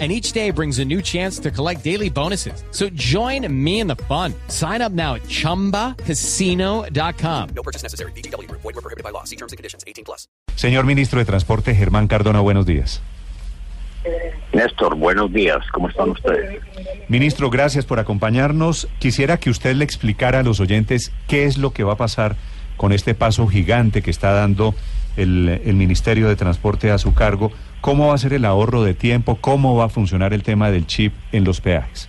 and each day brings a new chance to collect daily bonuses. So join me in the fun. Sign up now at ChumbaCasino.com. No purchase necessary. BGW. Void were prohibited by law. See terms and conditions. 18 plus. Señor Ministro de Transporte, Germán Cardona, buenos días. Néstor, buenos días. ¿Cómo están ustedes? Ministro, gracias por acompañarnos. Quisiera que usted le explicara a los oyentes qué es lo que va a pasar con este paso gigante que está dando el, el Ministerio de Transporte a su cargo ¿Cómo va a ser el ahorro de tiempo? ¿Cómo va a funcionar el tema del chip en los peajes?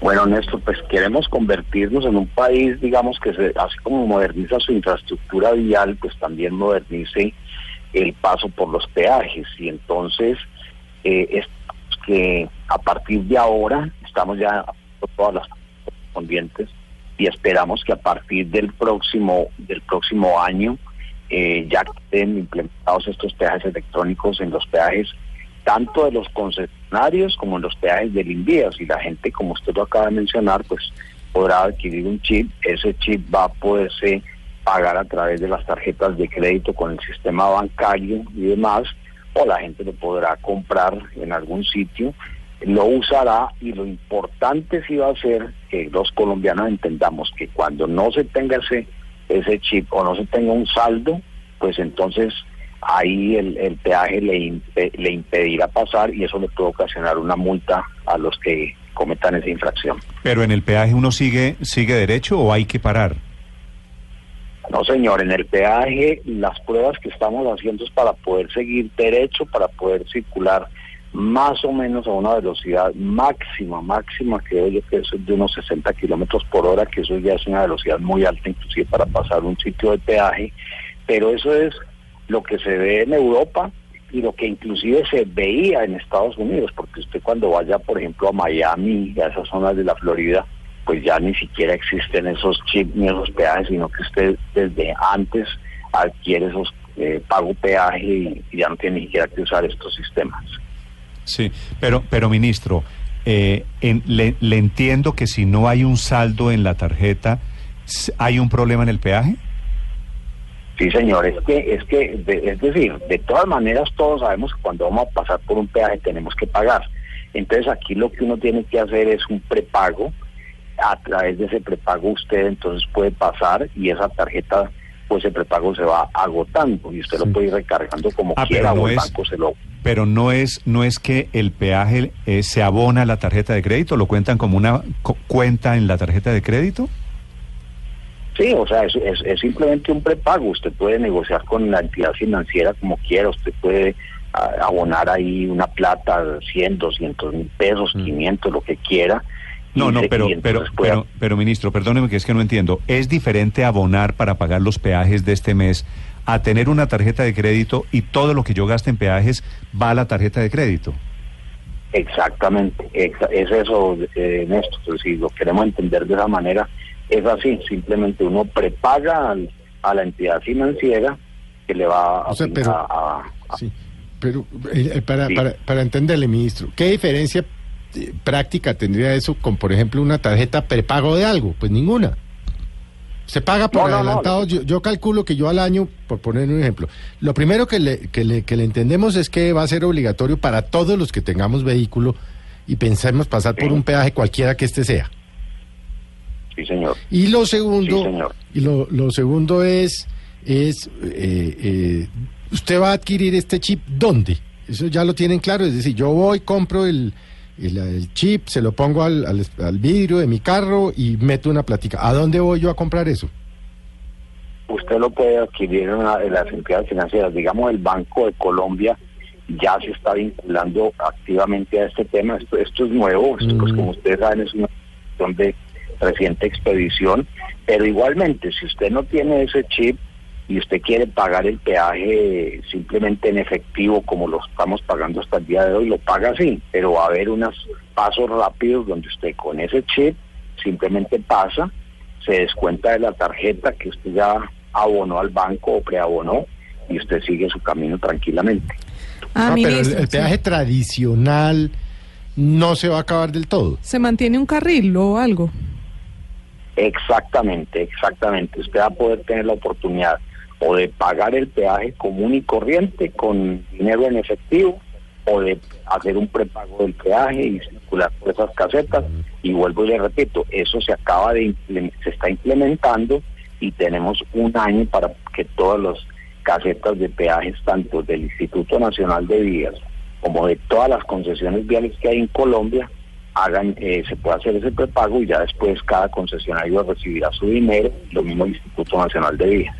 Bueno, Néstor, pues queremos convertirnos en un país, digamos, que se, así como moderniza su infraestructura vial, pues también modernice el paso por los peajes. Y entonces, eh, es que a partir de ahora estamos ya todas las correspondientes y esperamos que a partir del próximo del próximo año eh, ya estén implementados estos peajes electrónicos en los peajes tanto de los concesionarios como en los peajes del Invías y la gente, como usted lo acaba de mencionar, pues podrá adquirir un chip, ese chip va a poderse pagar a través de las tarjetas de crédito con el sistema bancario y demás, o la gente lo podrá comprar en algún sitio, lo usará y lo importante sí va a ser que los colombianos entendamos que cuando no se tenga ese ese chip o no se tenga un saldo, pues entonces ahí el, peaje le, le impedirá pasar y eso le puede ocasionar una multa a los que cometan esa infracción. Pero en el peaje uno sigue sigue derecho o hay que parar? No, señor, en el peaje las pruebas que estamos haciendo es para poder seguir derecho, para poder circular más o menos a una velocidad máxima, máxima, creo yo que es de unos 60 kilómetros por hora, que eso ya es una velocidad muy alta, inclusive para pasar un sitio de peaje, pero eso es lo que se ve en Europa y lo que inclusive se veía en Estados Unidos, porque usted cuando vaya, por ejemplo, a Miami, a esas zonas de la Florida, pues ya ni siquiera existen esos chips ni esos peajes, sino que usted desde antes adquiere esos eh, pago peaje y ya no tiene ni siquiera que usar estos sistemas. Sí, pero, pero ministro, eh, le, entiendo que si no hay un saldo en la tarjeta, ¿hay un problema en el peaje? Sí, señor, es que, es que, es decir, de todas maneras todos sabemos que cuando vamos a pasar por un peaje tenemos que pagar. Entonces aquí lo que uno tiene que hacer es un prepago. A través de ese prepago usted entonces puede pasar y esa tarjeta, pues el prepago se va agotando y usted lo puede ir recargando como ah, quiera o el banco se lo pero no es no es que el peaje eh, se abona a la tarjeta de crédito, lo cuentan como una cuenta en la tarjeta de crédito. Sí, o sea, es, es, simplemente un prepago. Usted puede negociar con la entidad financiera como quiera. Usted puede ah, abonar ahí una plata, 100, 200 mil pesos, 500, mm. lo que quiera. No, no, pero, pero, pero, pero, ministro, perdóneme que es que no entiendo. ¿Es diferente abonar para pagar los peajes de este mes a tener una tarjeta de crédito y todo lo que yo gaste en peajes va a la tarjeta de crédito. Exactamente, es eso, eh, Néstor, si lo queremos entender de esa manera, es así, simplemente uno prepaga a la entidad financiera que le va a... pero, sí, pero eh, eh, para, para, para entenderle, ministro, ¿qué diferencia práctica tendría eso con, por ejemplo, una tarjeta prepago de algo? Pues ninguna. Se paga por adelantado. yo, calculo que yo al año, por poner un ejemplo, lo primero que le, que le, que le entendemos es que va a ser obligatorio para todos los que tengamos vehículo y pensemos pasar por un peaje cualquiera que este sea. Sí, señor. Y lo segundo, Y lo, lo, segundo es, es eh, eh, usted va a adquirir este chip ¿dónde? Eso ya lo tienen claro, es decir, yo voy, compro el, el, chip, se lo pongo al, al, vidrio de mi carro y meto una plática. ¿A dónde voy yo a comprar eso? Usted lo puede adquirir en, las entidades financieras. Digamos, el Banco de Colombia ya se está vinculando activamente a este tema. Esto, esto es nuevo, esto, pues, mm. como ustedes saben, es una cuestión de reciente expedición. Pero igualmente, si usted no tiene ese chip, y usted quiere pagar el peaje simplemente en efectivo como lo estamos pagando hasta el día de hoy, lo paga así, pero va a haber unos pasos rápidos donde usted con ese chip simplemente pasa, se descuenta de la tarjeta que usted ya abonó al banco o preabonó y usted sigue su camino tranquilamente. Ah, pero el, peaje sí. tradicional no se va a acabar del todo. ¿Se mantiene un carril o algo? Exactamente, exactamente. Usted va a poder tener la oportunidad o de pagar el peaje común y corriente con dinero en efectivo o de hacer un prepago del peaje y circular por esas casetas. Y vuelvo y le repito, eso se acaba de se está implementando y tenemos un año para que todas las casetas de peajes, tanto del Instituto Nacional de Vías como de todas las concesiones viales que hay en Colombia, hagan, eh, se puede hacer ese prepago y ya después cada concesionario recibirá su dinero, lo mismo el Instituto Nacional de Vías.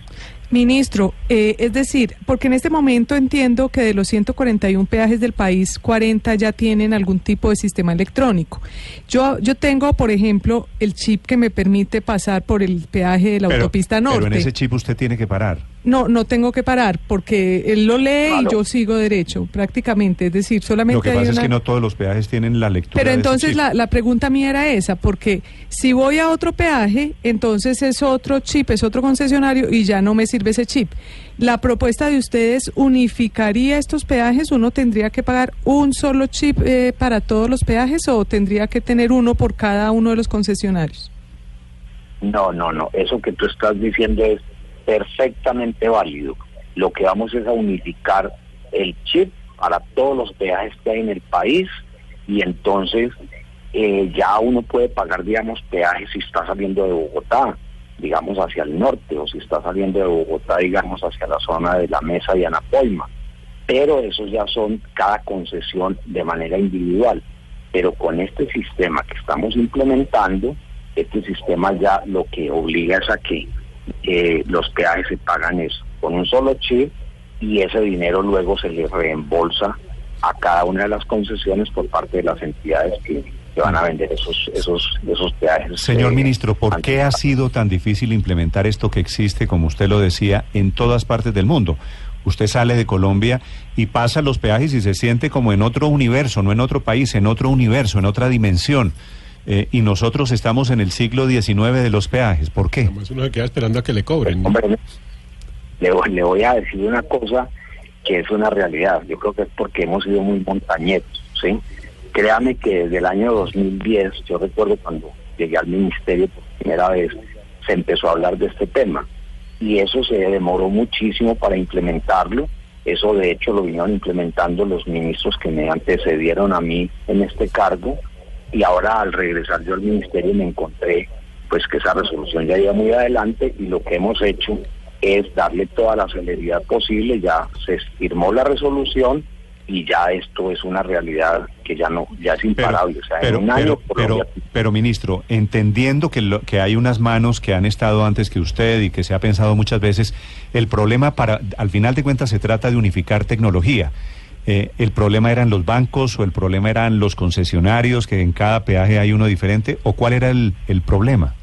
Ministro, eh, es decir, porque en este momento entiendo que de los 141 peajes del país, 40 ya tienen algún tipo de sistema electrónico. Yo, yo tengo, por ejemplo, el chip que me permite pasar por el peaje de la Pero- autopista norte. Pero en ese chip usted tiene que parar. No, no tengo que parar porque él lo lee Claro. y yo sigo derecho, prácticamente. Es decir, solamente Lo que hay pasa es que no todos los peajes tienen la lectura. Pero de ese entonces chip. la, la pregunta mía era esa, porque si voy a otro peaje, entonces es otro chip, es otro concesionario y ya no me sirve ese chip. La propuesta de ustedes unificaría estos peajes, uno tendría que pagar un solo chip eh, para todos los peajes o tendría que tener uno por cada uno de los concesionarios. No, no, no, eso que tú estás diciendo es perfectamente válido. Lo que vamos es a unificar el chip para todos los peajes que hay en el país y entonces eh, ya uno puede pagar, digamos, peajes si está saliendo de Bogotá, digamos, hacia el norte, o si está saliendo de Bogotá, digamos, hacia la zona de la Mesa y Anapoima. Pero esos ya son cada concesión de manera individual. Pero con este sistema que estamos implementando, este sistema ya lo que obliga es a que eh, los peajes se pagan eso con un solo chip y ese dinero luego se le reembolsa a cada una de las concesiones por parte de las entidades que, que van a vender esos esos esos peajes. Señor eh, ministro, ¿por qué ha sido tan difícil implementar esto que existe, como usted lo decía, en todas partes del mundo? Usted sale de Colombia y pasa los peajes y se siente como en otro universo, no en otro país, en otro universo, en otra dimensión. Eh, y nosotros estamos en el siglo XIX de los peajes. ¿Por qué? Además uno se queda esperando a que le cobren. ¿no? Hombre, le, voy- le voy a decir una cosa que es una realidad. Yo creo que es porque hemos sido muy montañeros, ¿sí? Créame que desde el año 2010, yo recuerdo cuando llegué al ministerio por primera vez, se empezó a hablar de este tema. Y eso se demoró muchísimo para implementarlo. Eso de hecho lo vinieron implementando los ministros que me antecedieron a mí en este cargo. Y ahora al regresar yo al ministerio me encontré pues que esa resolución ya iba muy adelante y lo que hemos hecho es darle toda la celeridad posible, ya se firmó la resolución y ya esto es una realidad que ya no ya es imparable, o sea, pero, en un año pero, pero, pero, ministro, entendiendo que, lo- que hay unas manos que han estado antes que usted y que se ha pensado muchas veces, el problema para, al final de cuentas se trata de unificar tecnología. Eh, ¿El problema eran los bancos o el problema eran los concesionarios, que en cada peaje hay uno diferente? ¿O cuál era el, el problema?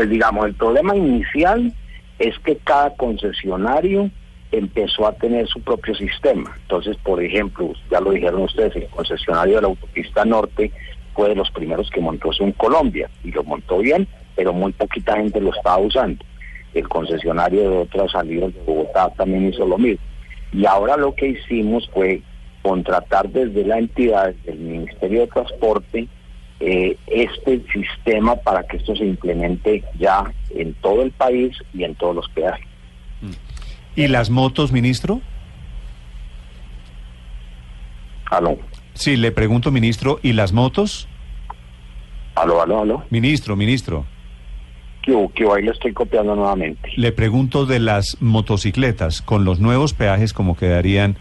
pues digamos, el problema inicial es que cada concesionario empezó a tener su propio sistema. Entonces, por ejemplo, ya lo dijeron ustedes, el concesionario de la autopista norte fue de los primeros que montó eso en Colombia y lo montó bien, pero muy poquita gente lo estaba usando. El concesionario de otras salidas de Bogotá también hizo lo mismo. Y ahora lo que hicimos fue contratar desde la entidad del Ministerio de Transporte eh, este sistema para que esto se implemente ya en todo el país y en todos los peajes. ¿Y las motos, ministro? Aló, Sí, le pregunto, ministro, ¿y las motos? aló, aló, aló. Ministro, ministro, Que, que hoy le estoy copiando nuevamente. le pregunto de las motocicletas, con los nuevos peajes como quedarían,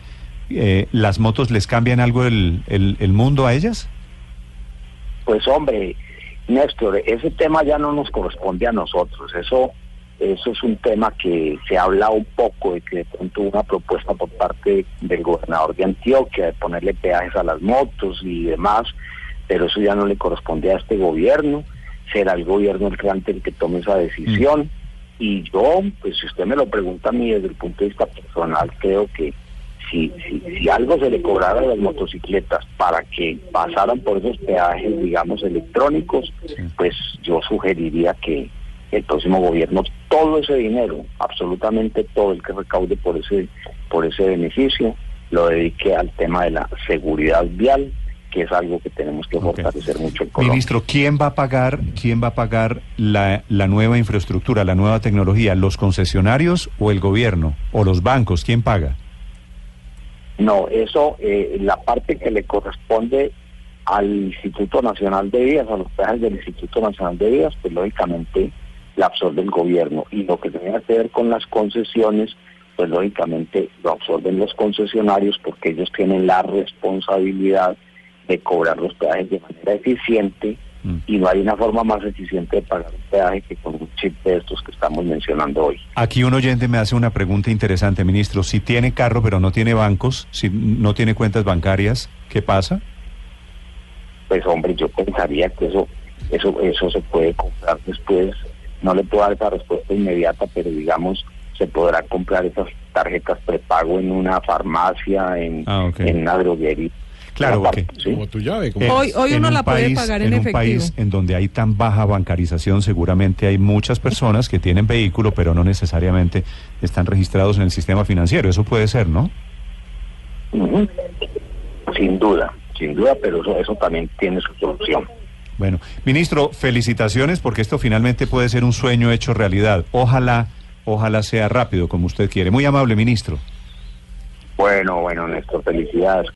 eh, ¿las motos les cambian algo el, el, el mundo a ellas? Pues hombre, Néstor, ese tema ya no nos corresponde a nosotros. Eso, eso es un tema que se ha hablado un poco de que de pronto hubo una propuesta por parte del gobernador de Antioquia de ponerle peajes a las motos y demás, pero eso ya no le corresponde a este gobierno. Será el gobierno entrante el que tome esa decisión. Y yo, pues si usted me lo pregunta a mí desde el punto de vista personal, creo que si, si, si algo se le cobrara a las motocicletas para que pasaran por esos peajes, digamos, electrónicos, pues yo sugeriría que, el próximo gobierno todo ese dinero, absolutamente todo el que recaude por ese, por ese beneficio, lo dedique al tema de la seguridad vial, que es algo que tenemos que fortalecer mucho en Colombia. Ministro, ¿quién va a pagar, quién va a pagar la, la nueva infraestructura, la nueva tecnología? ¿Los concesionarios o el gobierno? ¿O los bancos? ¿Quién paga? No, eso, eh, la parte que le corresponde al Instituto Nacional de Vías, a los peajes del Instituto Nacional de Vías, pues lógicamente la absorbe el gobierno. Y lo que tenga que ver con las concesiones, pues lógicamente lo absorben los concesionarios porque ellos tienen la responsabilidad de cobrar los peajes de manera eficiente Mm. y no hay una forma más eficiente de pagar un peaje que con un chip de estos que estamos mencionando hoy. Aquí un oyente me hace una pregunta interesante, ministro. Si tiene carro pero no tiene bancos, si no tiene cuentas bancarias, ¿qué pasa? Pues hombre, yo pensaría que eso, eso, eso se puede comprar después. No le puedo dar esa respuesta inmediata, pero digamos se podrá comprar esas tarjetas prepago en una farmacia, en, Ah, en una droguería. Claro, porque- parte, ¿sí? Como tu llave. Como... Hoy- hoy en uno un la puede pagar en un efectivo. país en donde hay tan baja bancarización, seguramente hay muchas personas que tienen vehículo, pero no necesariamente están registrados en el sistema financiero. Eso puede ser, ¿no? Sin duda, sin duda, pero eso, eso también tiene su solución. Bueno, ministro, felicitaciones porque esto finalmente puede ser un sueño hecho realidad. Ojalá, ojalá sea rápido como usted quiere. Muy amable, ministro. Bueno, bueno, Néstor, felicidades.